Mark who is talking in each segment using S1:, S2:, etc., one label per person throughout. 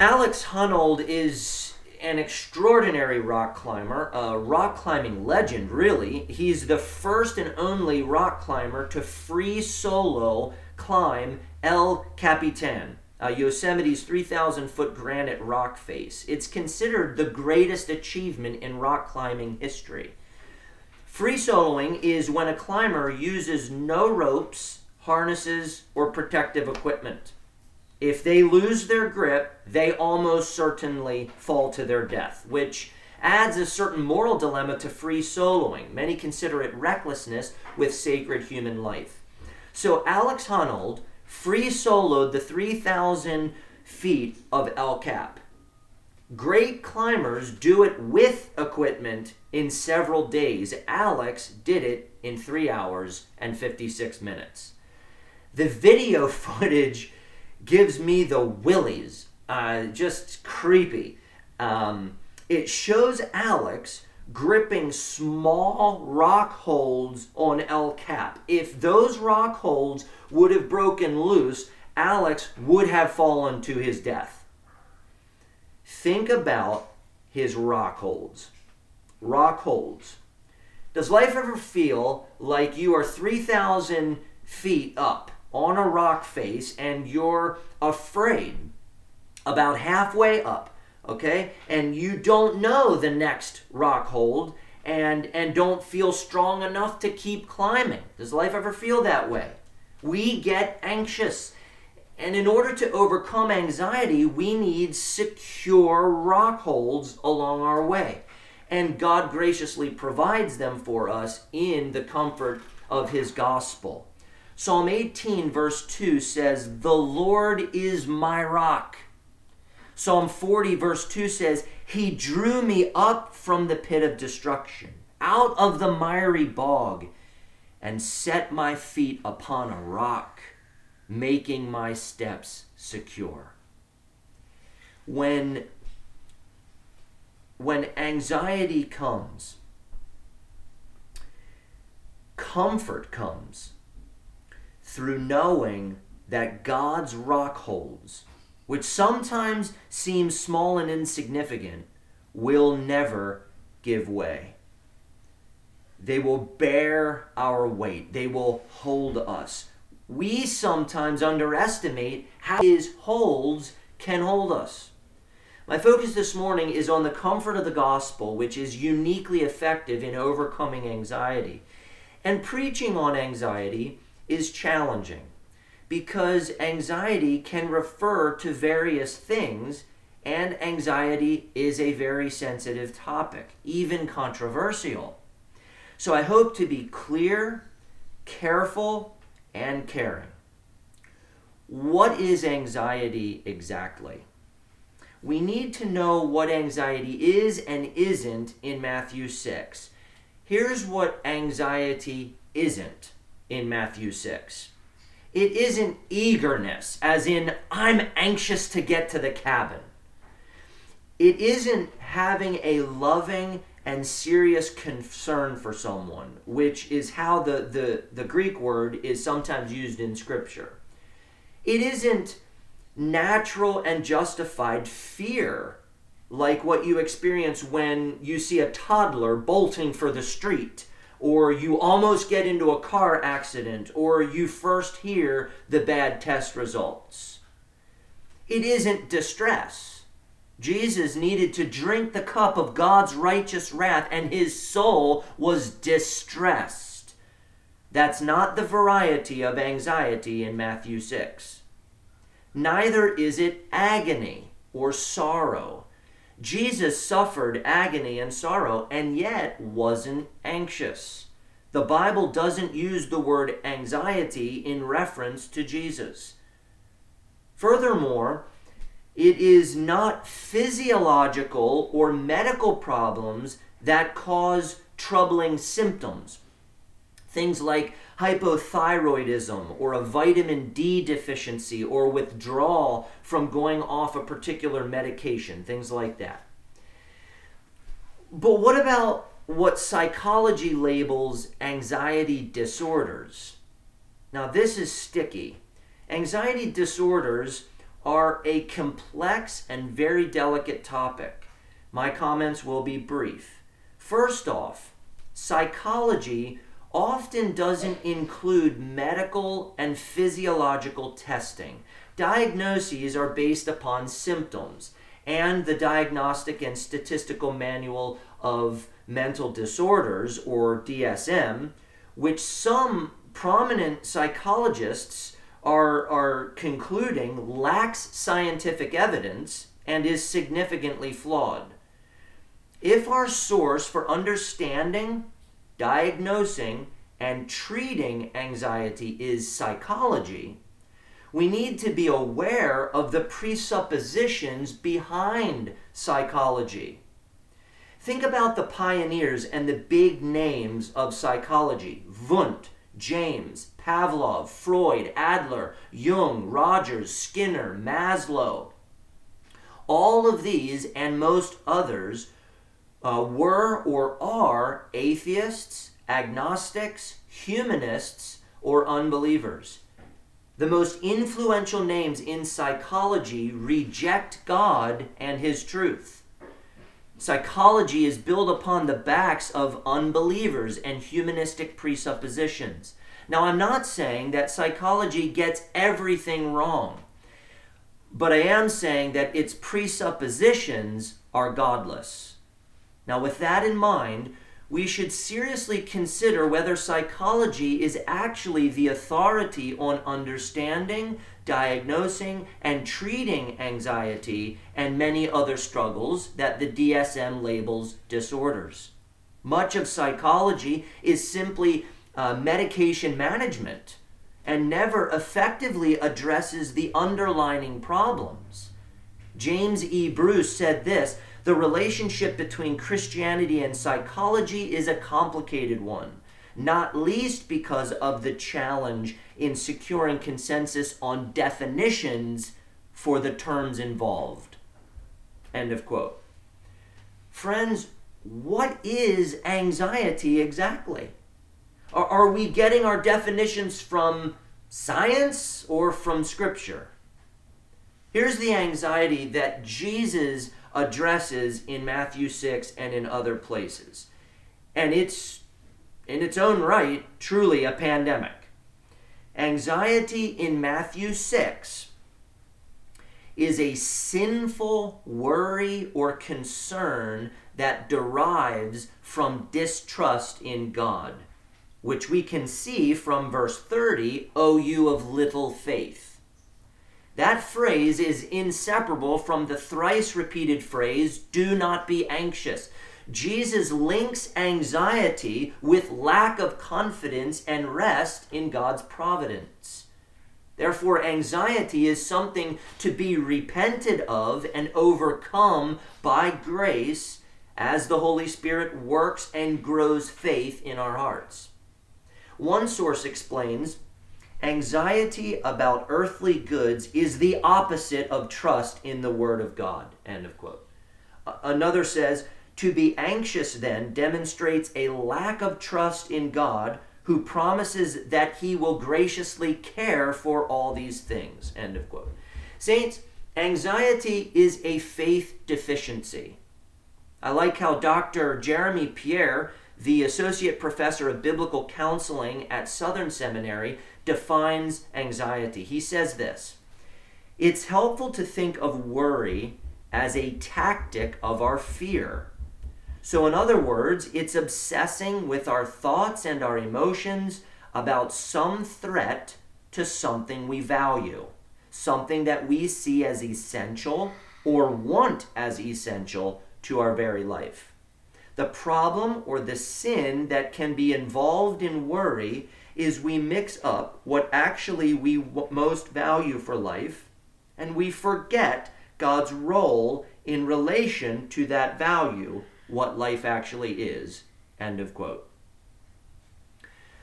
S1: Alex Honnold is an extraordinary rock climber, a rock climbing legend, really. He's the first and only rock climber to free solo climb El Capitan, uh, Yosemite's 3,000 foot granite rock face. It's considered the greatest achievement in rock climbing history. Free soloing is when a climber uses no ropes, harnesses, or protective equipment. If they lose their grip, they almost certainly fall to their death, which adds a certain moral dilemma to free soloing. Many consider it recklessness with sacred human life. So Alex Honnold free soloed the 3,000 feet of El Cap. Great climbers do it with equipment in several days. Alex did it in three hours and 56 minutes. The video footage gives me the willies. Uh, just creepy. Um, it shows Alex gripping small rock holds on El Cap. If those rock holds would have broken loose, Alex would have fallen to his death. Think about his rock holds. Rock holds. Does life ever feel like you are 3,000 feet up on a rock face and you're afraid about halfway up, okay? And you don't know the next rock hold and and don't feel strong enough to keep climbing. Does life ever feel that way? We get anxious. And in order to overcome anxiety, we need secure rock holds along our way. And God graciously provides them for us in the comfort of His gospel. Psalm 18, verse 2 says, The Lord is my rock. Psalm 40, verse 2 says, He drew me up from the pit of destruction, out of the miry bog, and set my feet upon a rock, making my steps secure. When, when anxiety comes, comfort comes through knowing that God's rock holds, which sometimes seems small and insignificant, will never give way. They will bear our weight, they will hold us. We sometimes underestimate how His holds can hold us. My focus this morning is on the comfort of the gospel, which is uniquely effective in overcoming anxiety. And preaching on anxiety is challenging because anxiety can refer to various things, and anxiety is a very sensitive topic, even controversial. So I hope to be clear, careful, and caring. What is anxiety exactly? We need to know what anxiety is and isn't in Matthew 6. Here's what anxiety isn't in Matthew 6. It isn't eagerness, as in, I'm anxious to get to the cabin. It isn't having a loving and serious concern for someone, which is how the, the, the Greek word is sometimes used in Scripture. It isn't natural and justified fear like what you experience when you see a toddler bolting for the street or you almost get into a car accident, or you first hear the bad test results. It isn't distress. Jesus needed to drink the cup of God's righteous wrath, and his soul was distressed. That's not the variety of anxiety in Matthew 6. Neither is it agony or sorrow. Jesus suffered agony and sorrow and yet wasn't anxious. The Bible doesn't use the word anxiety in reference to Jesus. Furthermore, it is not physiological or medical problems that cause troubling symptoms. Things like hypothyroidism or a vitamin D deficiency or withdrawal from going off a particular medication, things like that. But what about what psychology labels anxiety disorders? Now, this is sticky. Anxiety disorders are a complex and very delicate topic. My comments will be brief. First off, psychology often doesn't include medical and physiological testing. Diagnoses are based upon symptoms, and the Diagnostic and Statistical Manual of Mental Disorders, or DSM, which some prominent psychologists are, are concluding lacks scientific evidence and is significantly flawed. If our source for understanding, diagnosing, and treating anxiety is psychology, we need to be aware of the presuppositions behind psychology. Think about the pioneers and the big names of psychology Wundt, James, Pavlov, Freud, Adler, Jung, Rogers, Skinner, Maslow. All of these and most others uh, were or are atheists, agnostics, humanists, or unbelievers. The most influential names in psychology reject God and His truth. Psychology is built upon the backs of unbelievers and humanistic presuppositions. Now, I'm not saying that psychology gets everything wrong, but I am saying that its presuppositions are godless. Now, with that in mind, we should seriously consider whether psychology is actually the authority on understanding, diagnosing, and treating anxiety and many other struggles that the DSM labels disorders. Much of psychology is simply uh, medication management and never effectively addresses the underlying problems. James E. Bruce said this the relationship between Christianity and psychology is a complicated one, not least because of the challenge in securing consensus on definitions for the terms involved. End of quote. Friends, what is anxiety exactly? Are, are we getting our definitions from science or from Scripture? Here's the anxiety that Jesus addresses in Matthew 6 and in other places. And it's, in its own right, truly a pandemic. Anxiety in Matthew 6 is a sinful worry or concern that derives from distrust in God, which we can see from verse 30, O you of little faith. That phrase is inseparable from the thrice repeated phrase, do not be anxious. Jesus links anxiety with lack of confidence and rest in God's providence. Therefore, anxiety is something to be repented of and overcome by grace as the Holy Spirit works and grows faith in our hearts. One source explains Anxiety about earthly goods is the opposite of trust in the Word of God. End of quote. Another says, to be anxious then demonstrates a lack of trust in God who promises that he will graciously care for all these things. End of quote. Saints, anxiety is a faith deficiency. I like how Dr. Jeremy Pierre, the associate professor of biblical counseling at Southern Seminary, defines anxiety. He says this It's helpful to think of worry as a tactic of our fear. So, in other words, it's obsessing with our thoughts and our emotions about some threat to something we value, something that we see as essential or want as essential to our very life. The problem or the sin that can be involved in worry is we mix up what actually we most value for life and we forget God's role in relation to that value, what life actually is. End of quote.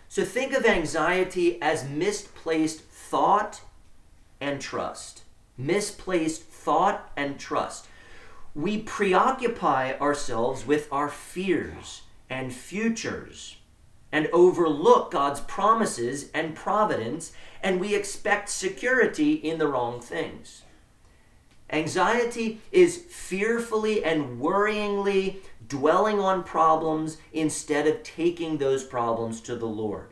S1: So think of anxiety as misplaced thought and trust. Misplaced thought and trust. We preoccupy ourselves with our fears and futures and overlook God's promises and providence, and we expect security in the wrong things. Anxiety is fearfully and worryingly dwelling on problems instead of taking those problems to the Lord.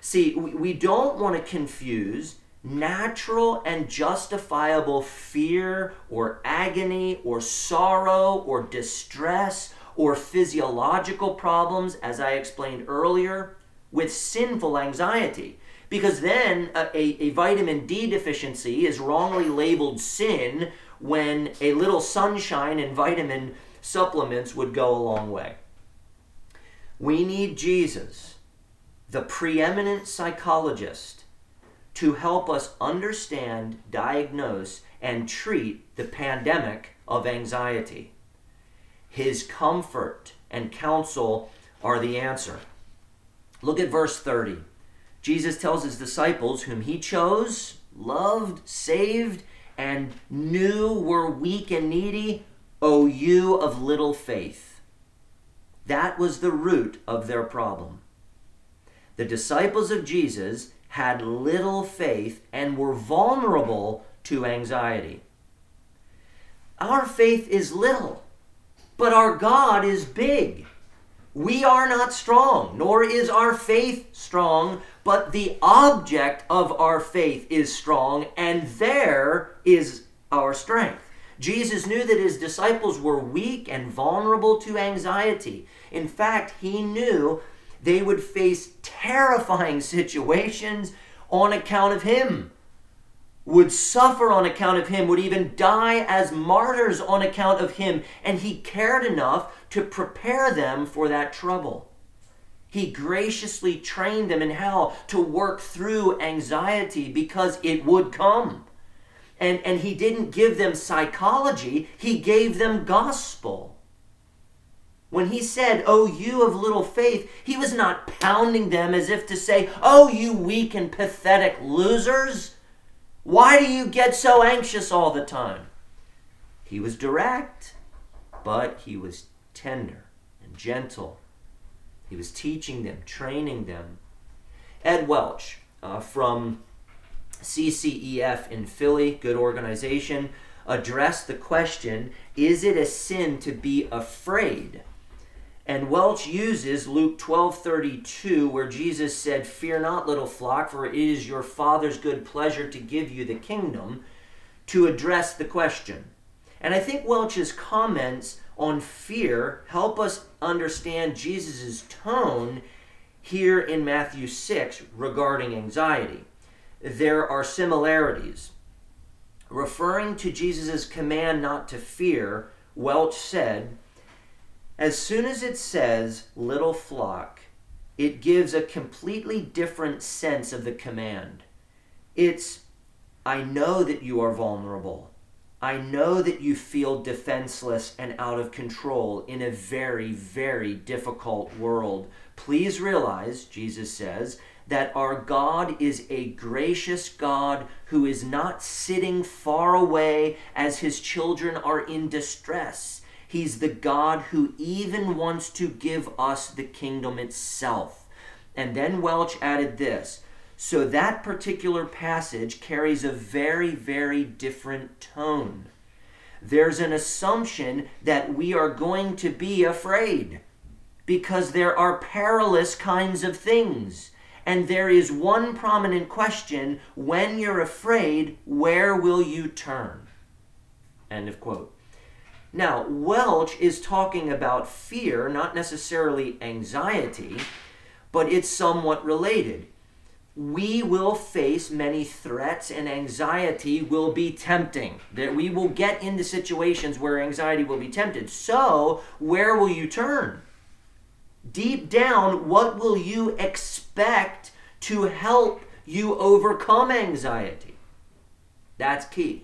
S1: See, we don't want to confuse natural and justifiable fear or agony or sorrow or distress or physiological problems, as I explained earlier, with sinful anxiety. Because then a, a, a, vitamin D deficiency is wrongly labeled sin when a little sunshine and vitamin supplements would go a long way. We need Jesus, the preeminent psychologist, to help us understand, diagnose, and treat the pandemic of anxiety. His comfort and counsel are the answer. Look at verse 30. Jesus tells his disciples, whom he chose, loved, saved, and knew were weak and needy, O you of little faith. That was the root of their problem. The disciples of Jesus had little faith and were vulnerable to anxiety. Our faith is little, but our God is big. We are not strong, nor is our faith strong, but the object of our faith is strong, and there is our strength. Jesus knew that his disciples were weak and vulnerable to anxiety. In fact, he knew they would face terrifying situations on account of him, would suffer on account of him, would even die as martyrs on account of him, and he cared enough to prepare them for that trouble. He graciously trained them in how to work through anxiety because it would come. And, and he didn't give them psychology, he gave them gospel. When he said, Oh, you of little faith, he was not pounding them as if to say, Oh, you weak and pathetic losers. Why do you get so anxious all the time? He was direct, but he was tender and gentle. He was teaching them, training them. Ed Welch uh, from CCEF in Philly, good organization, addressed the question Is it a sin to be afraid? And Welch uses Luke 12:32 where Jesus said, "Fear not, little flock, for it is your Father's good pleasure to give you the kingdom," to address the question. And I think Welch's comments on fear help us understand Jesus' tone here in Matthew 6 regarding anxiety. There are similarities. Referring to Jesus' command not to fear, Welch said, as soon as it says little flock, it gives a completely different sense of the command. It's, I know that you are vulnerable. I know that you feel defenseless and out of control in a very, very difficult world. Please realize, Jesus says, that our God is a gracious God who is not sitting far away as his children are in distress. He's the God who even wants to give us the kingdom itself. And then Welch added this. So that particular passage carries a very, very different tone. There's an assumption that we are going to be afraid because there are perilous kinds of things. And there is one prominent question when you're afraid, where will you turn? End of quote. Now, Welch is talking about fear, not necessarily anxiety, but it's somewhat related. We will face many threats, and anxiety will be tempting. That we will get into situations where anxiety will be tempted. So, where will you turn? Deep down, what will you expect to help you overcome anxiety? That's key.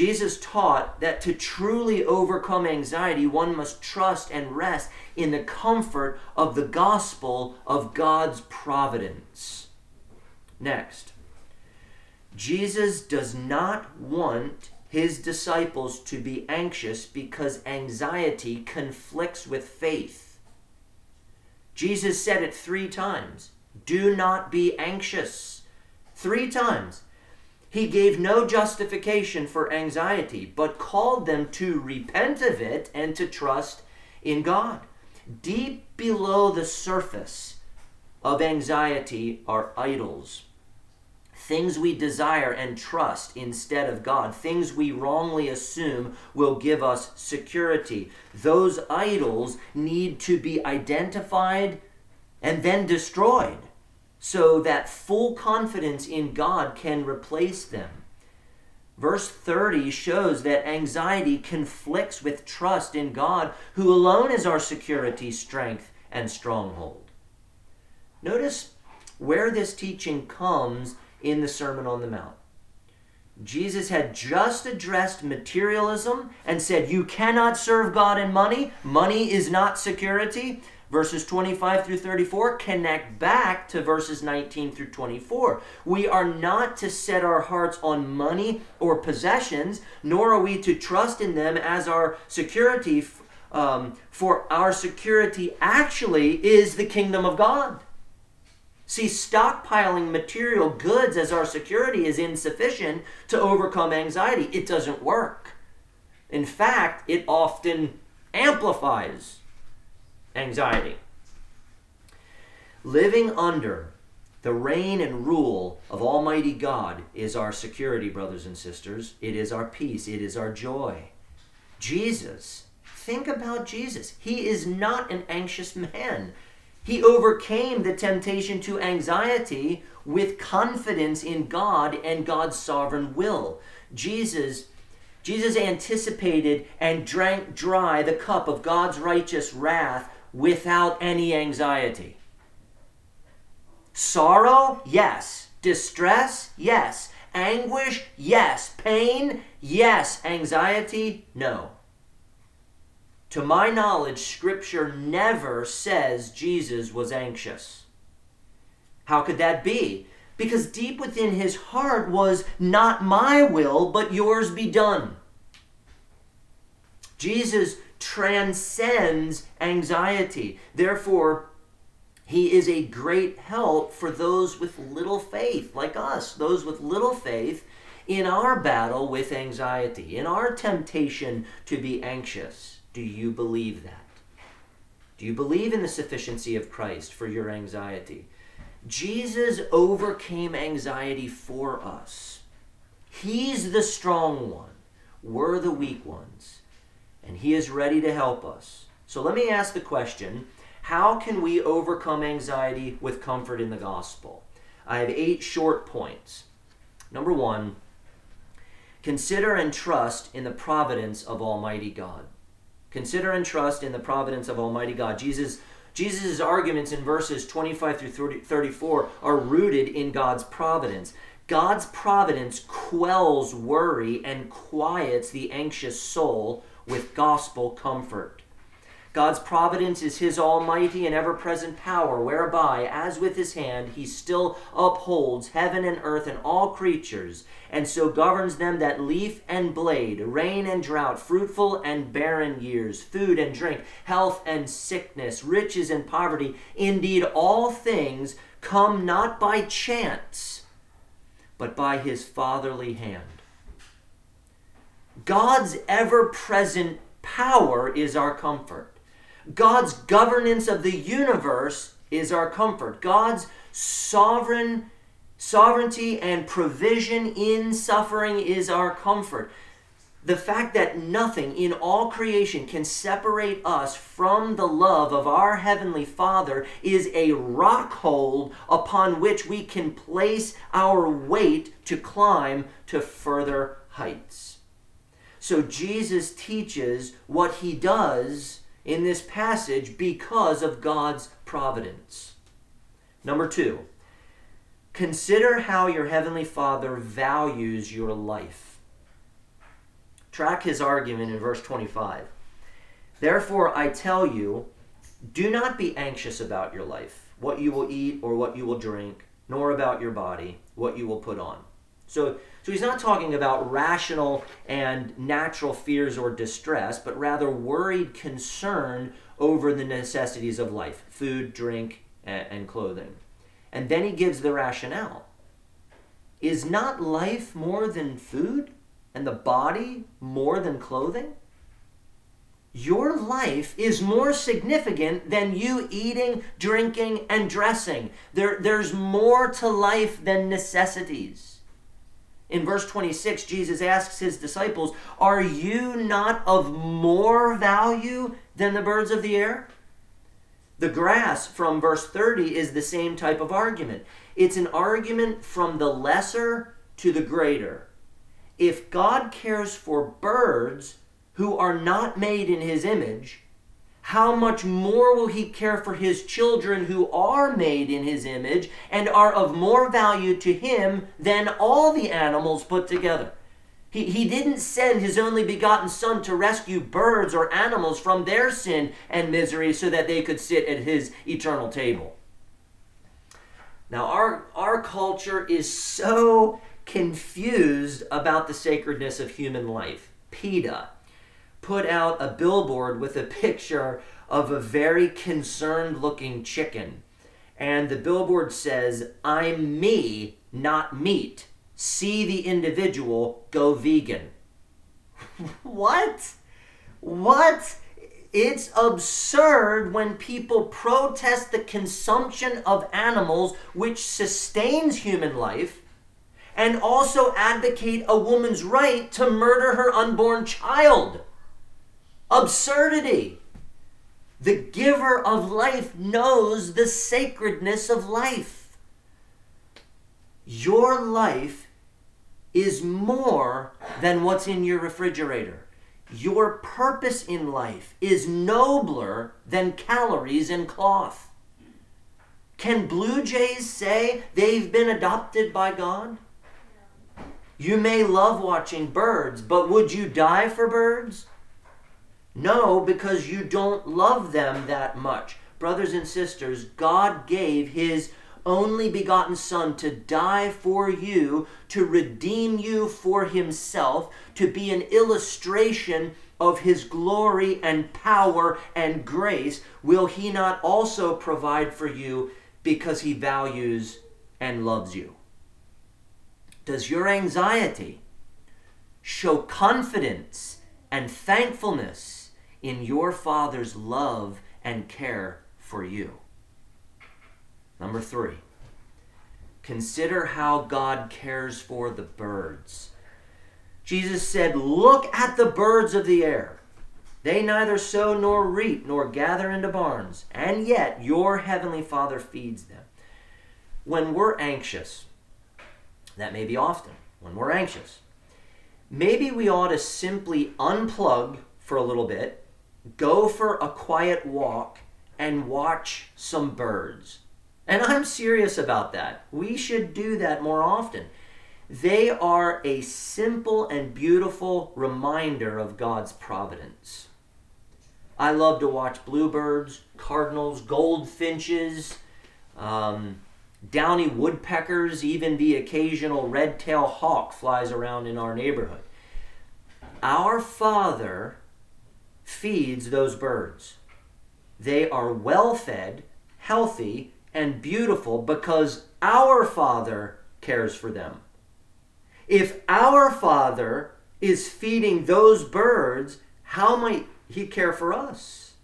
S1: Jesus taught that to truly overcome anxiety, one must trust and rest in the comfort of the gospel of God's providence. Next, Jesus does not want his disciples to be anxious because anxiety conflicts with faith. Jesus said it three times do not be anxious. Three times. He gave no justification for anxiety, but called them to repent of it and to trust in God. Deep below the surface of anxiety are idols. Things we desire and trust instead of God, things we wrongly assume will give us security. Those idols need to be identified and then destroyed so that full confidence in God can replace them. Verse 30 shows that anxiety conflicts with trust in God, who alone is our security, strength, and stronghold. Notice where this teaching comes in the Sermon on the Mount. Jesus had just addressed materialism and said, You cannot serve God in money. Money is not security verses 25 through 34 connect back to verses 19 through 24. We are not to set our hearts on money or possessions, nor are we to trust in them as our security. Um, for our security actually is the kingdom of God. See, stockpiling material goods as our security is insufficient to overcome anxiety. It doesn't work. In fact, it often amplifies anxiety. Living under the reign and rule of Almighty God is our security, brothers and sisters. It is our peace. It is our joy. Jesus, think about Jesus. He is not an anxious man. He overcame the temptation to anxiety with confidence in God and God's sovereign will. Jesus Jesus anticipated and drank dry the cup of God's righteous wrath without any anxiety. Sorrow? Yes. Distress? Yes. Anguish? Yes. Pain? Yes. Anxiety? No. To my knowledge, Scripture never says Jesus was anxious. How could that be? Because deep within his heart was, Not my will, but yours be done. Jesus transcends anxiety. Therefore, he is a great help for those with little faith, like us, those with little faith in our battle with anxiety, in our temptation to be anxious. Do you believe that? Do you believe in the sufficiency of Christ for your anxiety? Jesus overcame anxiety for us. He's the strong one. We're the weak ones and He is ready to help us. So let me ask the question how can we overcome anxiety with comfort in the gospel? I have eight short points. Number one, consider and trust in the providence of Almighty God. Consider and trust in the providence of Almighty God. Jesus Jesus' arguments in verses 25 through 30, 34 are rooted in God's providence. God's providence quells worry and quiets the anxious soul with gospel comfort. God's providence is his almighty and ever present power, whereby, as with his hand, he still upholds heaven and earth and all creatures, and so governs them that leaf and blade, rain and drought, fruitful and barren years, food and drink, health and sickness, riches and poverty. Indeed, all things come not by chance, but by his fatherly hand. God's ever present power is our comfort. God's governance of the universe is our comfort. God's sovereign sovereignty and provision in suffering is our comfort. The fact that nothing in all creation can separate us from the love of our Heavenly Father is a rock hold upon which we can place our weight to climb to further heights. So Jesus teaches what he does in this passage because of God's providence. Number two, consider how your Heavenly Father values your life. Track his argument in verse 25. Therefore, I tell you, do not be anxious about your life, what you will eat or what you will drink, nor about your body, what you will put on. So, so he's not talking about rational and natural fears or distress, but rather worried concern over the necessities of life food, drink, and, clothing. And then he gives the rationale. Is not life more than food, and the body more than clothing? Your life is more significant than you eating, drinking, and dressing. There, there's more to life than necessities. In verse 26, Jesus asks his disciples, Are you not of more value than the birds of the air? The grass from verse 30 is the same type of argument. It's an argument from the lesser to the greater. If God cares for birds who are not made in his image, how much more will he care for his children who are made in his image and are of more value to him than all the animals put together? He, he didn't send his only begotten Son to rescue birds or animals from their sin and misery so that they could sit at his eternal table. Now, our, our culture is so confused about the sacredness of human life. PETA, put out a billboard with a picture of a very concerned looking chicken. And the billboard says, I'm me, not meat. See the individual, go vegan. what? What? It's absurd when people protest the consumption of animals which sustains human life and also advocate a woman's right to murder her unborn child absurdity. The giver of life knows the sacredness of life. Your life is more than what's in your refrigerator. Your purpose in life is nobler than calories and cloth. Can blue jays say they've been adopted by God? You may love watching birds, but would you die for birds? No, because you don't love them that much. Brothers and sisters, God gave His only begotten Son to die for you, to redeem you for Himself, to be an illustration of His glory and power and grace. Will He not also provide for you because He values and loves you? Does your anxiety show confidence and thankfulness? In your Father's love and care for you. Number three, consider how God cares for the birds. Jesus said, Look at the birds of the air. They neither sow nor reap nor gather into barns, and yet your heavenly Father feeds them. When we're anxious, that may be often, when we're anxious, maybe we ought to simply unplug for a little bit go for a quiet walk and watch some birds. And I'm serious about that. We should do that more often. They are a simple and beautiful reminder of God's providence. I love to watch bluebirds, cardinals, goldfinches, um, downy woodpeckers, even the occasional red tailed hawk flies around in our neighborhood. Our Father feeds those birds. They are well fed, healthy, and beautiful because our Father cares for them. If our Father is feeding those birds, how might He care for us?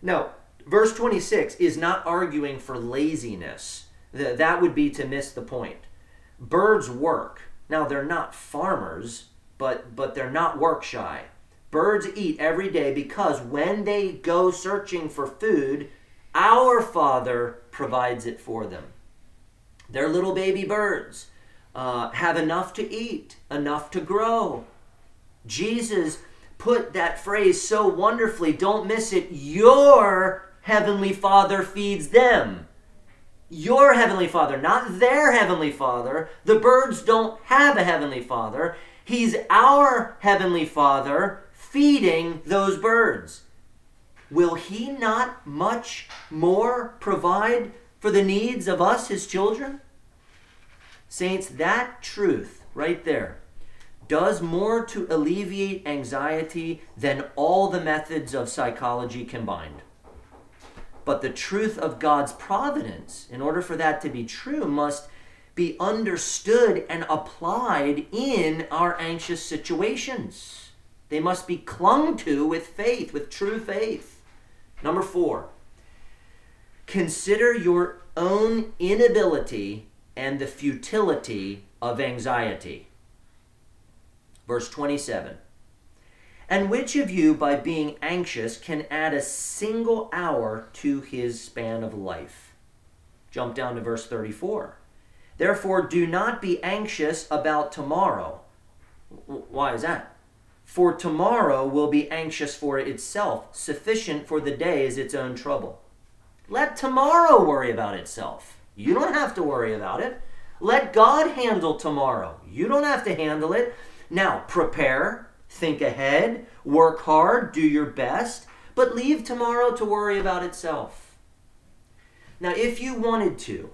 S1: Now, verse 26 is not arguing for laziness. That would be to miss the point. Birds work. Now, they're not farmers, but, but they're not work shy. Birds eat every day because when they go searching for food, our Father provides it for them. They're little baby birds, uh, have enough to eat, enough to grow. Jesus put that phrase so wonderfully, don't miss it. Your heavenly Father feeds them. Your heavenly Father, not their heavenly Father. The birds don't have a heavenly Father. He's our heavenly Father feeding those birds. Will he not much more provide for the needs of us, his children? Saints, that truth right there does more to alleviate anxiety than all the methods of psychology combined. But the truth of God's providence, in order for that to be true, must be understood and applied in our anxious situations. They must be clung to with faith, with true faith. Number four, consider your own inability and the futility of anxiety. Verse 27. And which of you, by being anxious, can add a single hour to his span of life? Jump down to verse 34. Therefore, do not be anxious about tomorrow. Why is that? For tomorrow will be anxious for itself. Sufficient for the day is its own trouble. Let tomorrow worry about itself. You don't have to worry about it. Let God handle tomorrow. You don't have to handle it. Now, prepare, think ahead, work hard, do your best, but leave tomorrow to worry about itself. Now, if you wanted to,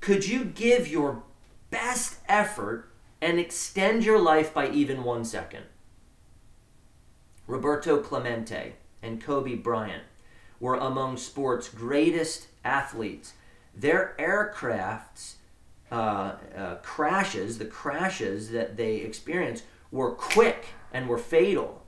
S1: could you give your best effort and extend your life by even one second? Roberto Clemente and Kobe Bryant were among sport's greatest athletes. Their aircrafts uh, uh, crashes, the crashes that they experienced, were quick and were fatal.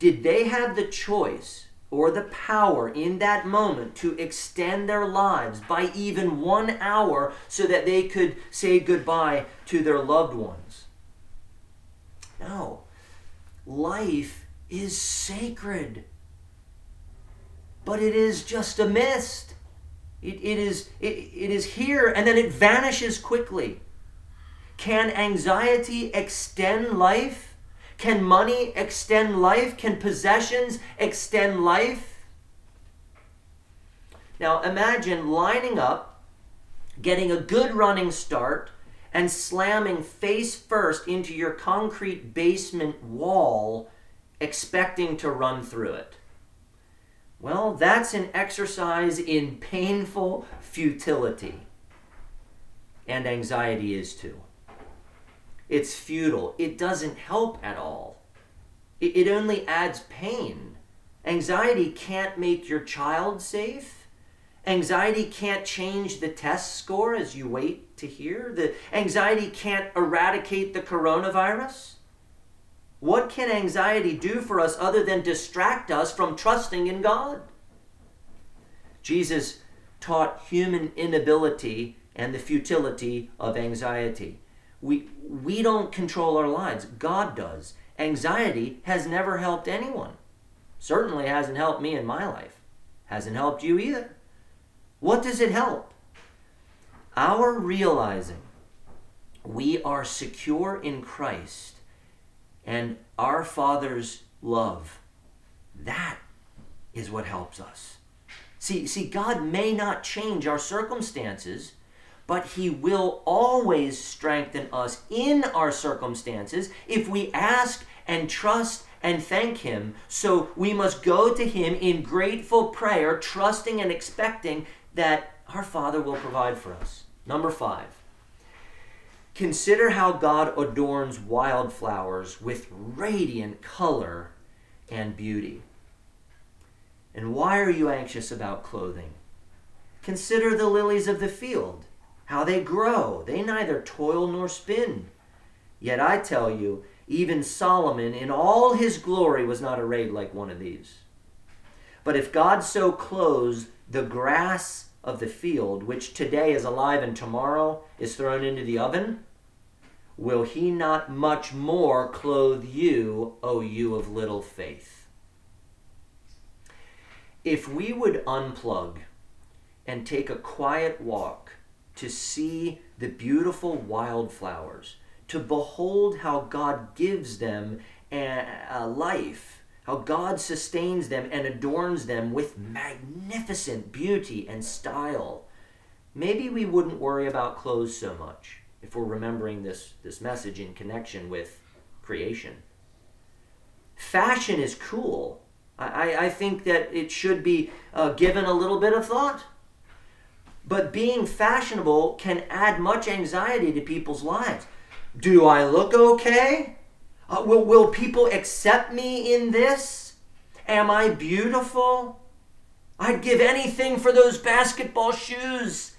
S1: Did they have the choice or the power in that moment to extend their lives by even one hour so that they could say goodbye to their loved ones? No. Life is sacred. But it is just a mist. It, it, is, it, it is here and then it vanishes quickly. Can anxiety extend life? Can money extend life? Can possessions extend life? Now imagine lining up, getting a good running start, and slamming face first into your concrete basement wall, expecting to run through it. Well, that's an exercise in painful futility. And anxiety is too. It's futile. It doesn't help at all. It, it only adds pain. Anxiety can't make your child safe. Anxiety can't change the test score as you wait to hear. The anxiety can't eradicate the coronavirus. What can anxiety do for us other than distract us from trusting in God? Jesus taught human inability and the futility of anxiety. We, we don't control our lives, God does. Anxiety has never helped anyone. Certainly hasn't helped me in my life. Hasn't helped you either. What does it help? Our realizing we are secure in Christ and our Father's love. That is what helps us. See, see, God may not change our circumstances, but He will always strengthen us in our circumstances if we ask and trust and thank Him. So we must go to Him in grateful prayer, trusting and expecting that our Father will provide for us. Number five. Consider how God adorns wildflowers with radiant color and beauty. And why are you anxious about clothing? Consider the lilies of the field, how they grow. They neither toil nor spin. Yet I tell you, even Solomon in all his glory was not arrayed like one of these. But if God so clothes the grass of the field, which today is alive and tomorrow is thrown into the oven, will he not much more clothe you, O you of little faith? If we would unplug and take a quiet walk to see the beautiful wildflowers, to behold how God gives them a, life how God sustains them and adorns them with magnificent beauty and style. Maybe we wouldn't worry about clothes so much if we're remembering this, this message in connection with creation. Fashion is cool. I, I think that it should be uh, given a little bit of thought. But being fashionable can add much anxiety to people's lives. Do I look okay? Uh, will, will people accept me in this? Am I beautiful? I'd give anything for those basketball shoes.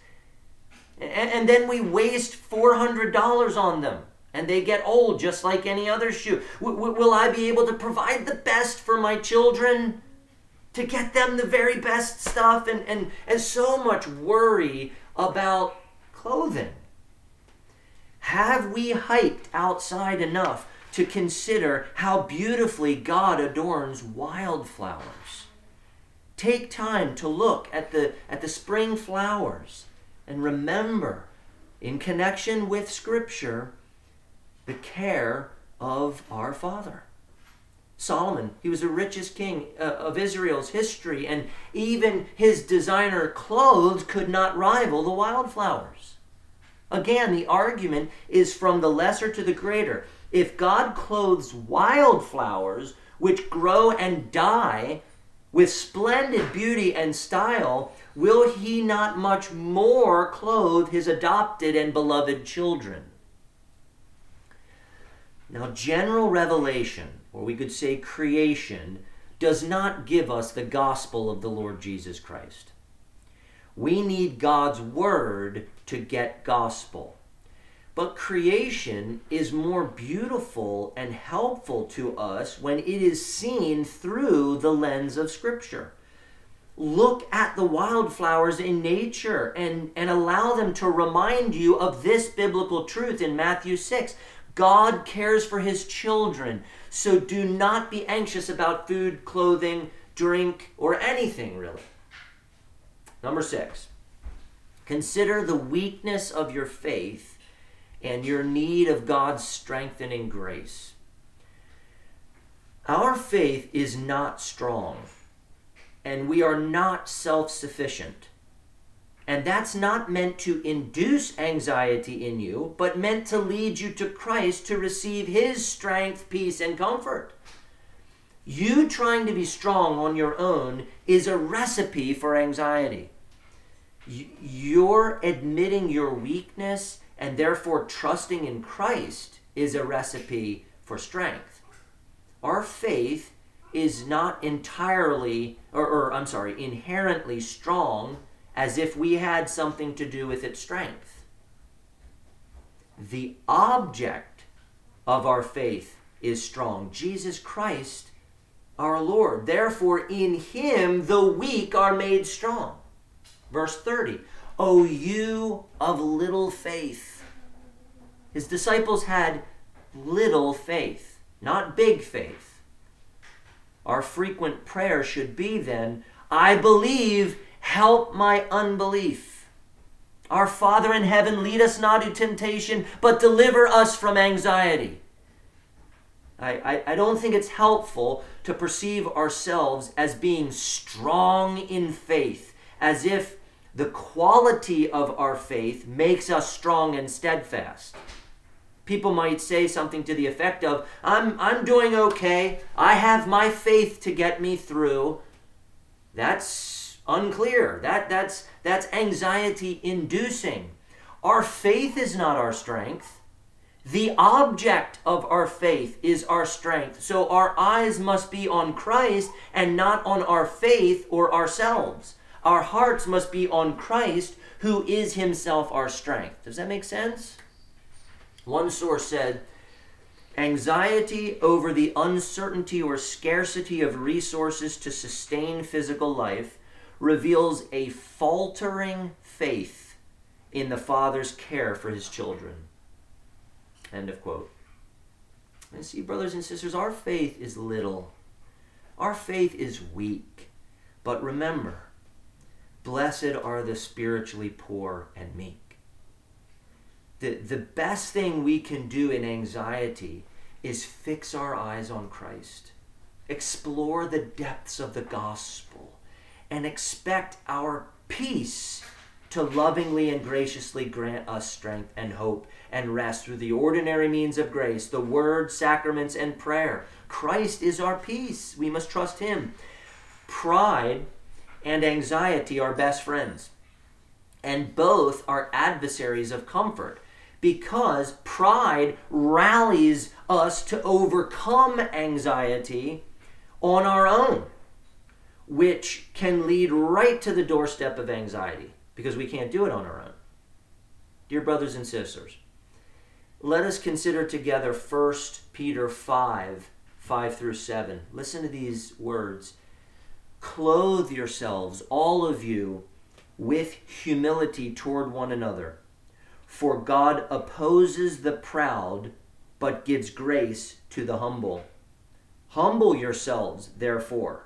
S1: And, and then we waste $400 on them and they get old just like any other shoe. W- w- will I be able to provide the best for my children? To get them the very best stuff and, and, and so much worry about clothing. Have we hiked outside enough to consider how beautifully God adorns wildflowers? Take time to look at the, at the spring flowers and remember, in connection with Scripture, the care of our Father. Solomon, he was the richest king uh, of Israel's history, and even his designer clothes could not rival the wildflowers. Again, the argument is from the lesser to the greater. If God clothes wildflowers, which grow and die, with splendid beauty and style, will he not much more clothe his adopted and beloved children? Now, general revelation, or we could say creation, does not give us the gospel of the Lord Jesus Christ. We need God's word to get gospel. But creation is more beautiful and helpful to us when it is seen through the lens of Scripture. Look at the wildflowers in nature and, and allow them to remind you of this biblical truth in Matthew 6. God cares for his children. So do not be anxious about food, clothing, drink, or anything really. Number six, consider the weakness of your faith and your need of God's strengthening grace. Our faith is not strong, and we are not self sufficient. And that's not meant to induce anxiety in you, but meant to lead you to Christ to receive His strength, peace, and comfort. You trying to be strong on your own is a recipe for anxiety. You're admitting your weakness and therefore trusting in Christ is a recipe for strength. Our faith is not entirely, or, or I'm sorry, inherently strong as if we had something to do with its strength. The object of our faith is strong Jesus Christ, our Lord. Therefore, in him the weak are made strong. Verse 30 O you of little faith. His disciples had little faith, not big faith. Our frequent prayer should be then I believe help my unbelief. Our Father in heaven, lead us not to temptation, but deliver us from anxiety. I, I, I, don't think it's helpful to perceive ourselves as being strong in faith, as if the quality of our faith makes us strong and steadfast. People might say something to the effect of, I'm, I'm doing okay. I have my faith to get me through. That's unclear. That, that's, that's anxiety inducing. Our faith is not our strength. The object of our faith is our strength. So our eyes must be on Christ and not on our faith or ourselves. Our hearts must be on Christ, who is himself our strength. Does that make sense? One source said, Anxiety over the uncertainty or scarcity of resources to sustain physical life reveals a faltering faith in the Father's care for his children. End of quote. And see, brothers and sisters, our faith is little. Our faith is weak. But remember, blessed are the spiritually poor and meek. The, the best thing we can do in anxiety is fix our eyes on Christ, explore the depths of the gospel, and expect our peace to lovingly and graciously grant us strength and hope and rest through the ordinary means of grace, the word, sacraments, and prayer. Christ is our peace. We must trust Him. Pride and anxiety are best friends, and both are adversaries of comfort because pride rallies us to overcome anxiety on our own which can lead right to the doorstep of anxiety because we can't do it on our own. Dear brothers and sisters, let us consider together 1 Peter 5 5 through 7. Listen to these words. Clothe yourselves, all of you, with humility toward one another. For God opposes the proud, but gives grace to the humble. Humble yourselves, therefore,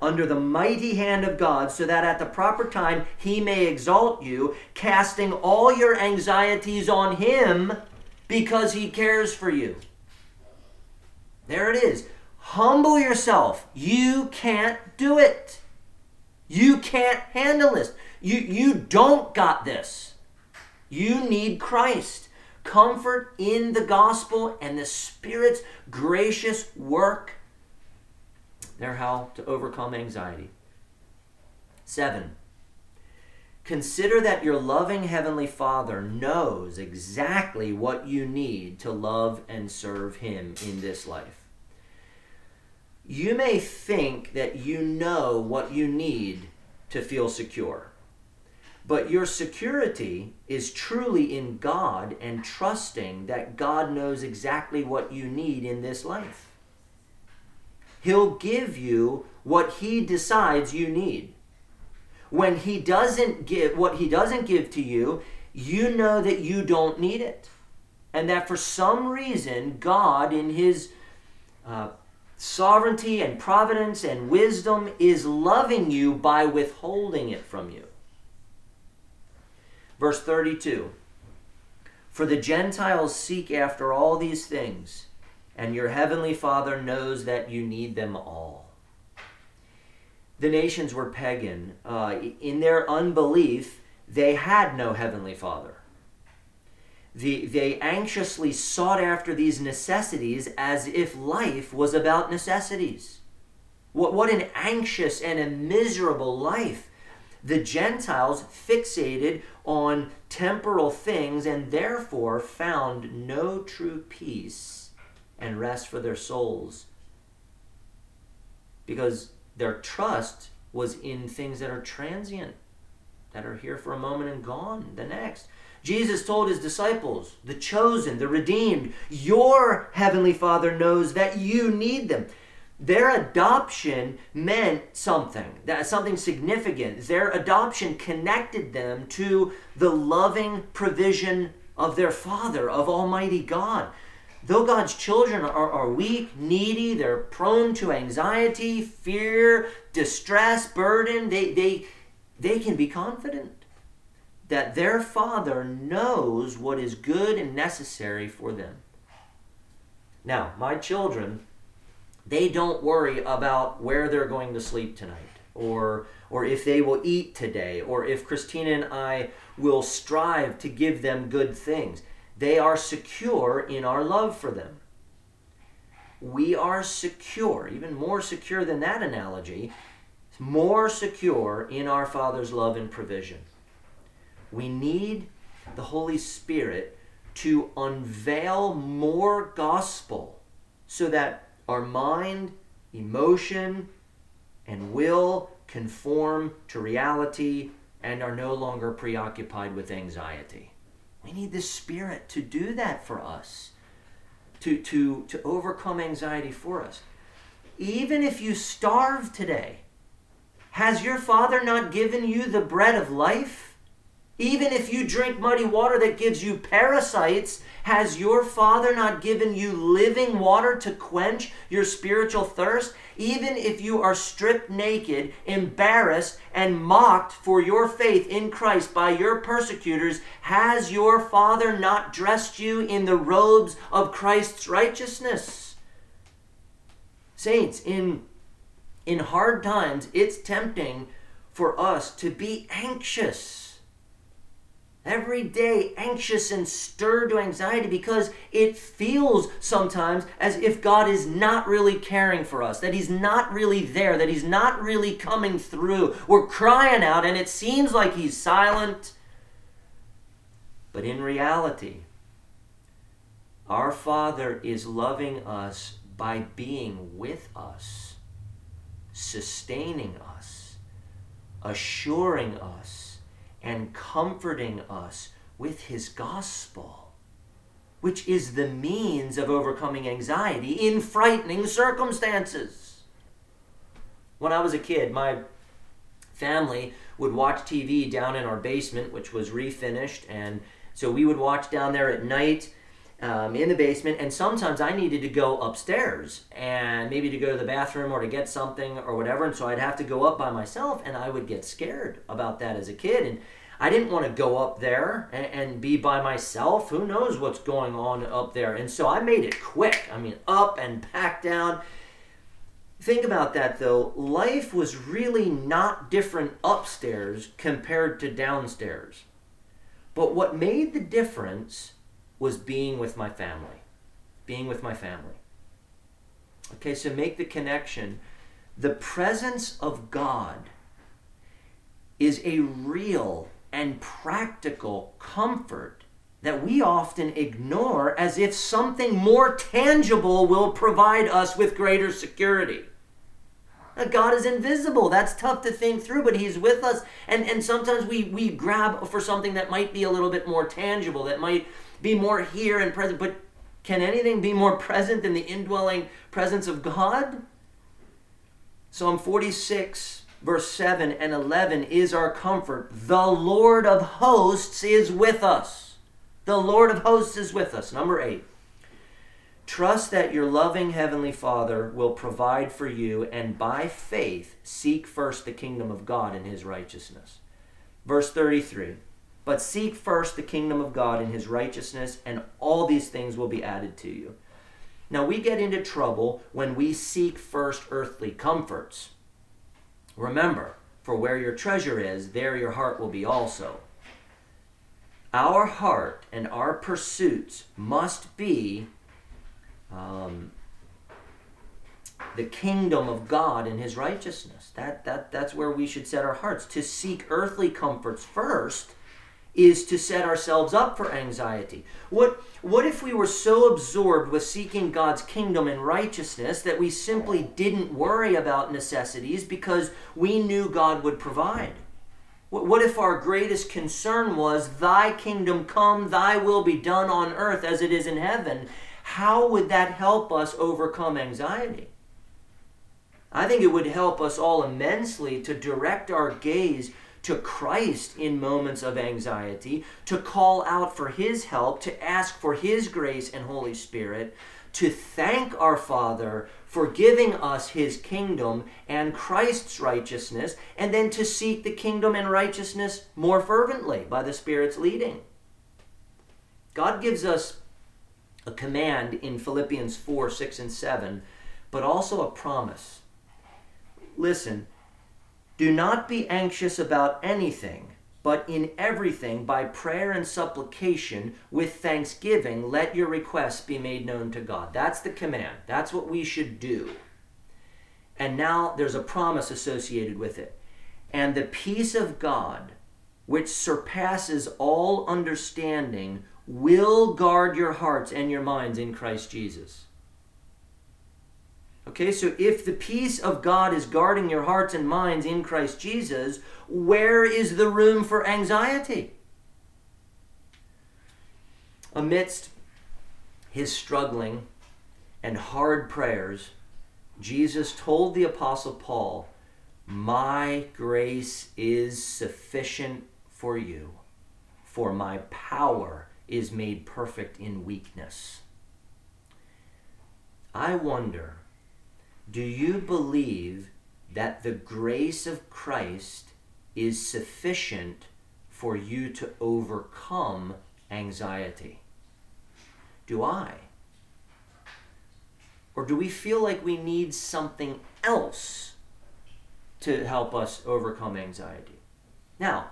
S1: under the mighty hand of God, so that at the proper time he may exalt you, casting all your anxieties on him because he cares for you. There it is. Humble yourself. You can't do it. You can't handle this. You, you don't got this. You need Christ. Comfort in the gospel and the Spirit's gracious work. They're how to overcome anxiety. Seven, consider that your loving Heavenly Father knows exactly what you need to love and serve Him in this life. You may think that you know what you need to feel secure. But your security is truly in God and trusting that God knows exactly what you need in this life. He'll give you what he decides you need. When he doesn't give what he doesn't give to you, you know that you don't need it. And that for some reason, God, in his uh, sovereignty and providence and wisdom is loving you by withholding it from you. Verse 32 For the Gentiles seek after all these things, and your heavenly Father knows that you need them all. The nations were pagan. Uh, in their unbelief, they had no heavenly Father the, they anxiously sought after these necessities as if life was about necessities. What, what an anxious and a miserable life. The Gentiles fixated on temporal things and therefore found no true peace and rest for their souls because their trust was in things that are transient, that are here for a moment and gone the next. Jesus told his disciples, the chosen, the redeemed, your heavenly Father knows that you need them. Their adoption meant something, that something significant. Their adoption connected them to the loving provision of their Father, of Almighty God. Though God's children are, are weak, needy, they're prone to anxiety, fear, distress, burden, they, they, they can be confident that their Father knows what is good and necessary for them. Now, my children, they don't worry about where they're going to sleep tonight or or if they will eat today or if Christina and I will strive to give them good things. They are secure in our love for them. We are secure, even more secure than that analogy, more secure in our Father's love and provision. We need the Holy Spirit to unveil more gospel so that our mind, emotion, and will conform to reality and are no longer preoccupied with anxiety. We need the Spirit to do that for us, to, to, to overcome anxiety for us. Even if you starve today, has your Father not given you the bread of life? Even if you drink muddy water that gives you parasites, has your Father not given you living water to quench your spiritual thirst? Even if you are stripped naked, embarrassed, and mocked for your faith in Christ by your persecutors, has your Father not dressed you in the robes of Christ's righteousness? Saints, in, in hard times, it's tempting for us to be anxious every day anxious and stirred to anxiety because it feels sometimes as if God is not really caring for us, that He's not really there, that He's not really coming through. We're crying out and it seems like He's silent. But in reality, our Father is loving us by being with us, sustaining us, assuring us and comforting us with his gospel, which is the means of overcoming anxiety in frightening circumstances. When I was a kid, my family would watch TV down in our basement, which was refinished, and so we would watch down there at night um, in the basement, and sometimes I needed to go upstairs and maybe to go to the bathroom or to get something or whatever, and so I'd have to go up by myself, and I would get scared about that as a kid, and I didn't want to go up there and, and be by myself. Who knows what's going on up there? And so I made it quick. I mean, up and back down. Think about that though. Life was really not different upstairs compared to downstairs. But what made the difference was being with my family. Being with my family. Okay, so make the connection. The presence of God is a real and practical comfort that we often ignore as if something more tangible will provide us with greater security. Uh, God is invisible. That's tough to think through, but He's with us. And, and sometimes we, we grab for something that might be a little bit more tangible, that might be more here and present. But can anything be more present than the indwelling presence of God? Psalm 46, verse 7 and 11 is our comfort. The Lord of hosts is with us. The Lord of hosts is with us. Number 8. Trust that your loving Heavenly Father will provide for you, and by faith seek first the kingdom of God and His righteousness. Verse 33 But seek first the kingdom of God and His righteousness, and all these things will be added to you. Now, we get into trouble when we seek first earthly comforts. Remember, for where your treasure is, there your heart will be also. Our heart and our pursuits must be um, the kingdom of God and his righteousness. That, that, that's where we should set our hearts. To seek earthly comforts first is to set ourselves up for anxiety. What, what if we were so absorbed with seeking God's kingdom and righteousness that we simply didn't worry about necessities because we knew God would provide? What, what if our greatest concern was, Thy kingdom come, Thy will be done on earth as it is in heaven? how would that help us overcome anxiety? I think it would help us all immensely to direct our gaze to Christ in moments of anxiety, to call out for His help, to ask for His grace and Holy Spirit, to thank our Father for giving us His kingdom and Christ's righteousness, and then to seek the kingdom and righteousness more fervently by the Spirit's leading. God gives us a command in Philippians 4 6 and 7, but also a promise. Listen, do not be anxious about anything, but in everything, by prayer and supplication, with thanksgiving, let your requests be made known to God. That's the command. That's what we should do. And now there's a promise associated with it. And the peace of God, which surpasses all understanding, will guard your hearts and your minds in Christ Jesus. Okay, so if the peace of God is guarding your hearts and minds in Christ Jesus, where is the room for anxiety? Amidst his struggling and hard prayers, Jesus told the Apostle Paul, My grace is sufficient for you, for my power is made perfect in weakness. I wonder, do you believe that the grace of Christ is sufficient for you to overcome anxiety? Do I? Or do we feel like we need something else to help us overcome anxiety? Now,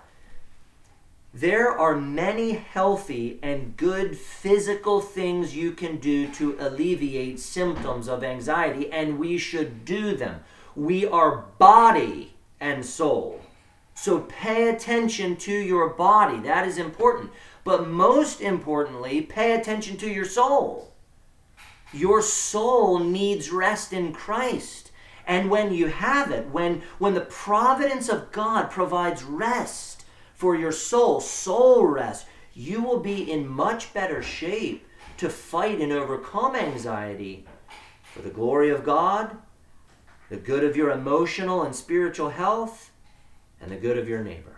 S1: there are many healthy and good physical things you can do to alleviate symptoms of anxiety, and we should do them. We are body and soul. So pay attention to your body. That is important. But most importantly, pay attention to your soul. Your soul needs rest in Christ. And when you have it, when, when the providence of God provides rest, for your soul, soul rest, you will be in much better shape to fight and overcome anxiety for the glory of God, the good of your emotional and spiritual health, and the good of your neighbor.